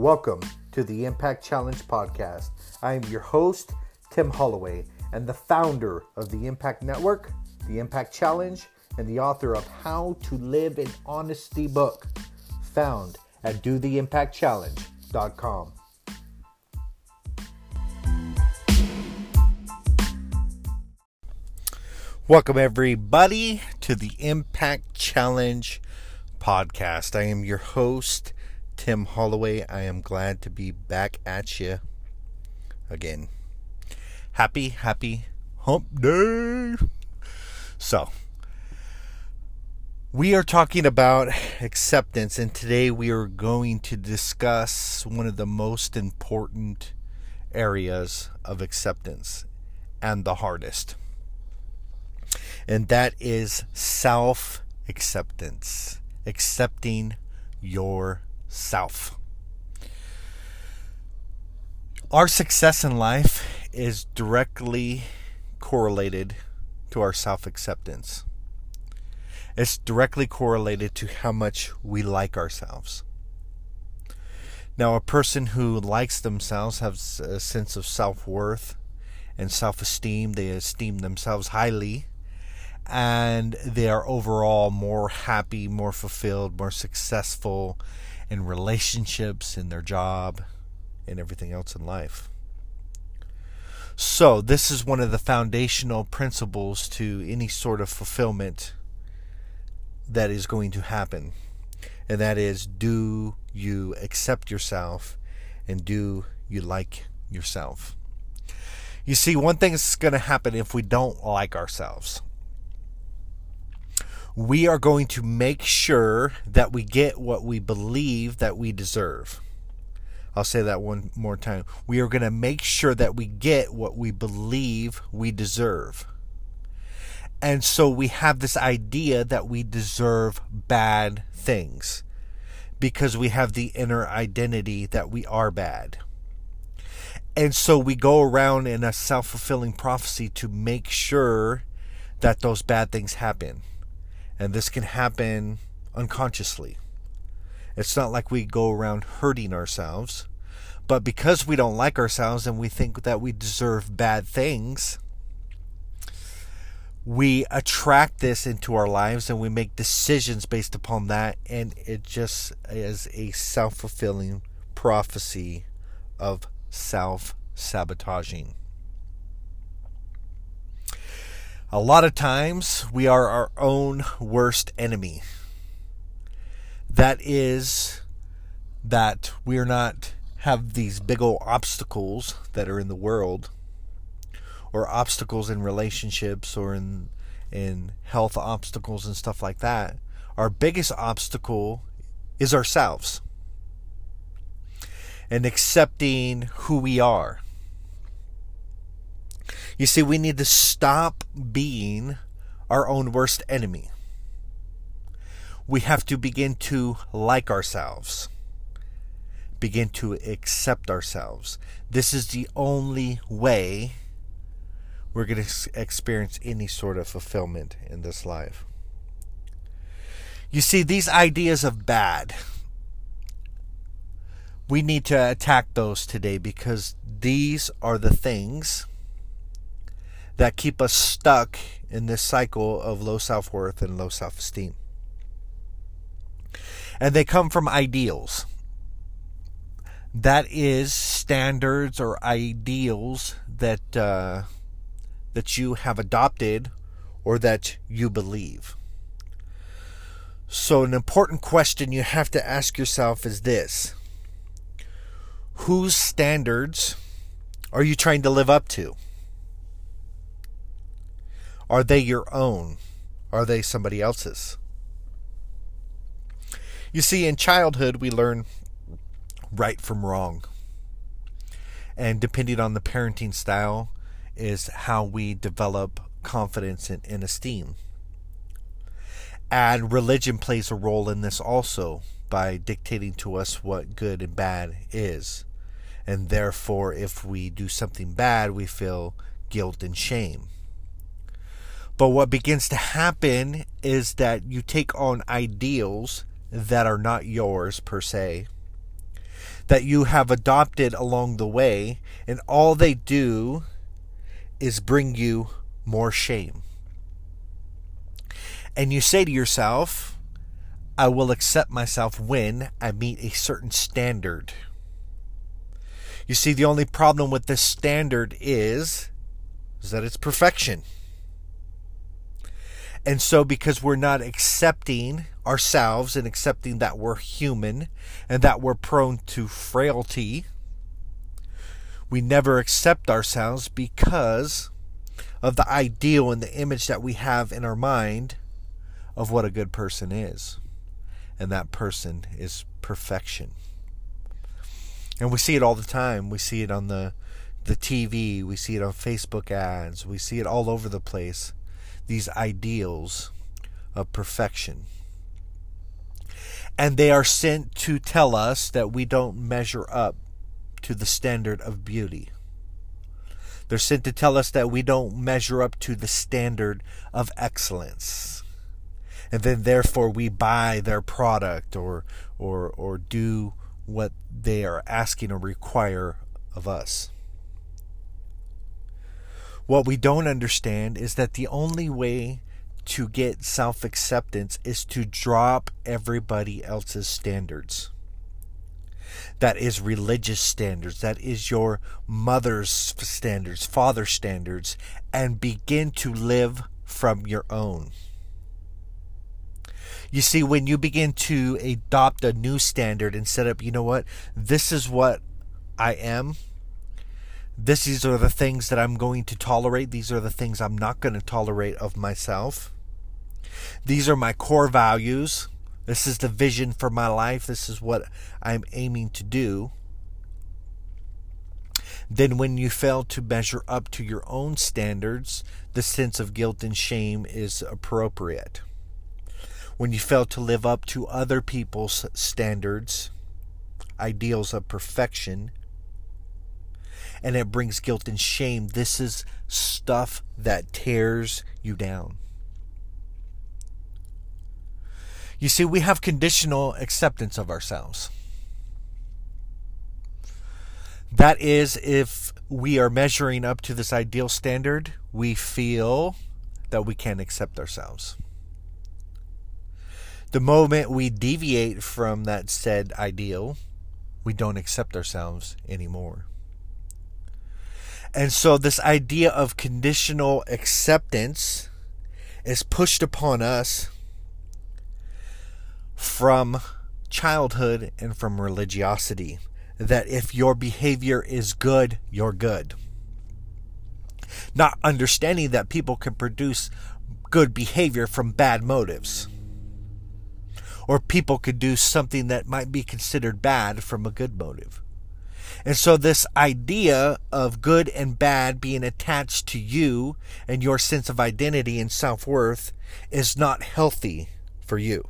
Welcome to the Impact Challenge podcast. I am your host, Tim Holloway, and the founder of the Impact Network, the Impact Challenge, and the author of How to Live in Honesty book, found at dotheimpactchallenge.com. Welcome, everybody, to the Impact Challenge podcast. I am your host, Tim Holloway. I am glad to be back at you again. Happy, happy hump day. So, we are talking about acceptance, and today we are going to discuss one of the most important areas of acceptance and the hardest and that is self acceptance, accepting yourself. Our success in life is directly correlated to our self acceptance. It's directly correlated to how much we like ourselves. Now, a person who likes themselves has a sense of self worth and self esteem. They esteem themselves highly and they are overall more happy, more fulfilled, more successful in relationships, in their job, and everything else in life. So, this is one of the foundational principles to any sort of fulfillment that is going to happen. And that is do you accept yourself and do you like yourself? You see, one thing is going to happen if we don't like ourselves we are going to make sure that we get what we believe that we deserve. I'll say that one more time. We are going to make sure that we get what we believe we deserve. And so we have this idea that we deserve bad things because we have the inner identity that we are bad. And so we go around in a self fulfilling prophecy to make sure that those bad things happen. And this can happen unconsciously. It's not like we go around hurting ourselves, but because we don't like ourselves and we think that we deserve bad things, we attract this into our lives and we make decisions based upon that, and it just is a self fulfilling prophecy of self A lot of times we are our own worst enemy. That is that we're not have these big old obstacles that are in the world or obstacles in relationships or in in health obstacles and stuff like that. Our biggest obstacle is ourselves. And accepting who we are you see, we need to stop being our own worst enemy. We have to begin to like ourselves, begin to accept ourselves. This is the only way we're going to experience any sort of fulfillment in this life. You see, these ideas of bad, we need to attack those today because these are the things that keep us stuck in this cycle of low self worth and low self esteem. And they come from ideals. That is standards or ideals that uh, that you have adopted or that you believe. So, an important question you have to ask yourself is this Whose standards are you trying to live up to? Are they your own? Are they somebody else's? You see, in childhood, we learn right from wrong. And depending on the parenting style, is how we develop confidence and, and esteem. And religion plays a role in this also by dictating to us what good and bad is. And therefore, if we do something bad, we feel guilt and shame. But what begins to happen is that you take on ideals that are not yours per se, that you have adopted along the way, and all they do is bring you more shame. And you say to yourself, I will accept myself when I meet a certain standard. You see, the only problem with this standard is, is that it's perfection. And so, because we're not accepting ourselves and accepting that we're human and that we're prone to frailty, we never accept ourselves because of the ideal and the image that we have in our mind of what a good person is. And that person is perfection. And we see it all the time. We see it on the the TV, we see it on Facebook ads, we see it all over the place these ideals of perfection. And they are sent to tell us that we don't measure up to the standard of beauty. They're sent to tell us that we don't measure up to the standard of excellence. And then therefore we buy their product or or or do what they are asking or require of us. What we don't understand is that the only way to get self acceptance is to drop everybody else's standards. That is religious standards, that is your mother's standards, father's standards, and begin to live from your own. You see, when you begin to adopt a new standard and set up, you know what, this is what I am, this, these are the things that I'm going to tolerate. These are the things I'm not going to tolerate of myself. These are my core values. This is the vision for my life. This is what I'm aiming to do. Then, when you fail to measure up to your own standards, the sense of guilt and shame is appropriate. When you fail to live up to other people's standards, ideals of perfection, and it brings guilt and shame. This is stuff that tears you down. You see, we have conditional acceptance of ourselves. That is, if we are measuring up to this ideal standard, we feel that we can't accept ourselves. The moment we deviate from that said ideal, we don't accept ourselves anymore. And so, this idea of conditional acceptance is pushed upon us from childhood and from religiosity. That if your behavior is good, you're good. Not understanding that people can produce good behavior from bad motives. Or people could do something that might be considered bad from a good motive. And so, this idea of good and bad being attached to you and your sense of identity and self worth is not healthy for you.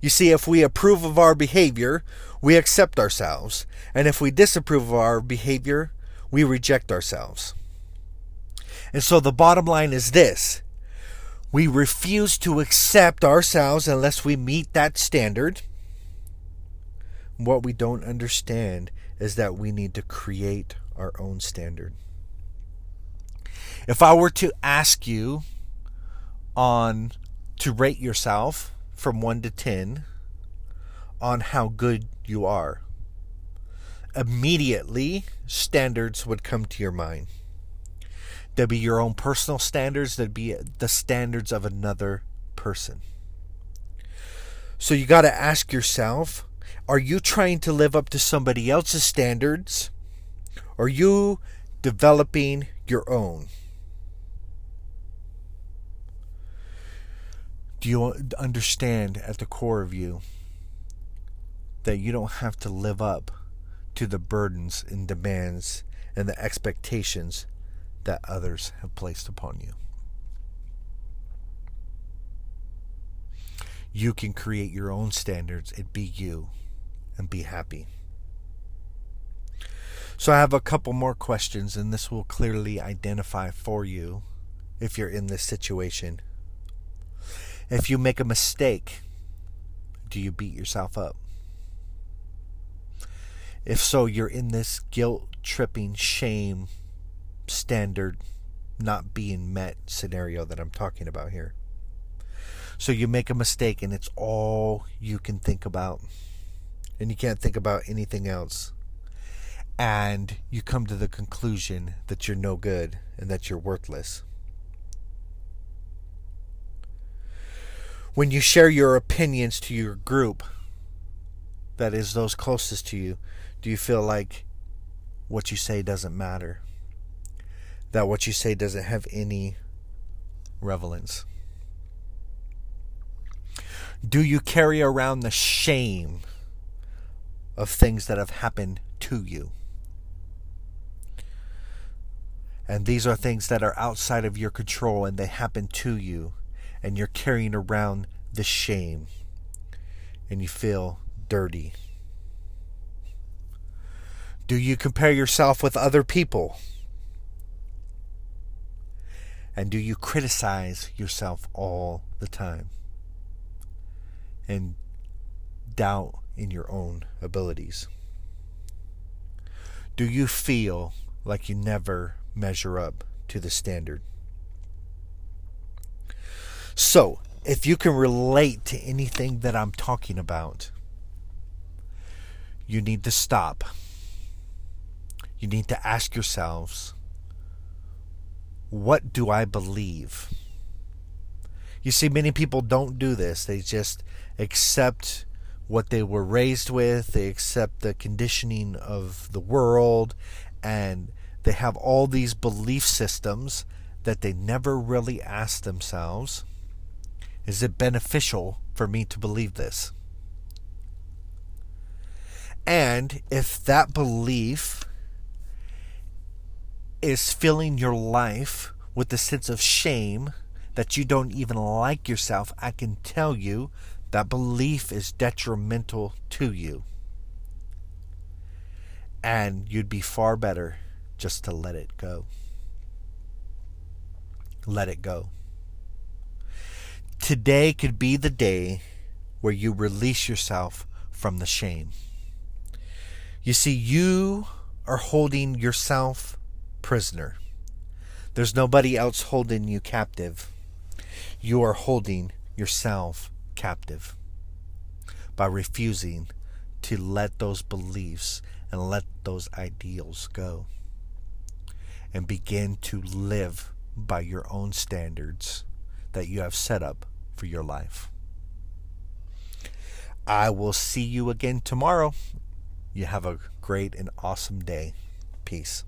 You see, if we approve of our behavior, we accept ourselves. And if we disapprove of our behavior, we reject ourselves. And so the bottom line is this we refuse to accept ourselves unless we meet that standard. What we don't understand is that we need to create our own standard. If I were to ask you on to rate yourself from 1 to 10 on how good you are, immediately standards would come to your mind. There'd be your own personal standards, there'd be the standards of another person. So you got to ask yourself are you trying to live up to somebody else's standards? Are you developing your own? Do you understand at the core of you that you don't have to live up to the burdens and demands and the expectations that others have placed upon you? You can create your own standards and be you and be happy. So, I have a couple more questions, and this will clearly identify for you if you're in this situation. If you make a mistake, do you beat yourself up? If so, you're in this guilt tripping shame standard not being met scenario that I'm talking about here. So you make a mistake and it's all you can think about. And you can't think about anything else. And you come to the conclusion that you're no good and that you're worthless. When you share your opinions to your group, that is those closest to you, do you feel like what you say doesn't matter? That what you say doesn't have any relevance? Do you carry around the shame of things that have happened to you? And these are things that are outside of your control and they happen to you, and you're carrying around the shame, and you feel dirty. Do you compare yourself with other people? And do you criticize yourself all the time? And doubt in your own abilities? Do you feel like you never measure up to the standard? So, if you can relate to anything that I'm talking about, you need to stop you need to ask yourselves what do I believe? You see, many people don't do this. They just accept what they were raised with, they accept the conditioning of the world, and they have all these belief systems that they never really ask themselves is it beneficial for me to believe this? And if that belief is filling your life with a sense of shame that you don't even like yourself, I can tell you that belief is detrimental to you. And you'd be far better just to let it go. Let it go. Today could be the day where you release yourself from the shame. You see, you are holding yourself prisoner. There's nobody else holding you captive. You are holding yourself captive by refusing to let those beliefs and let those ideals go and begin to live by your own standards that you have set up for your life. I will see you again tomorrow. You have a great and awesome day. Peace.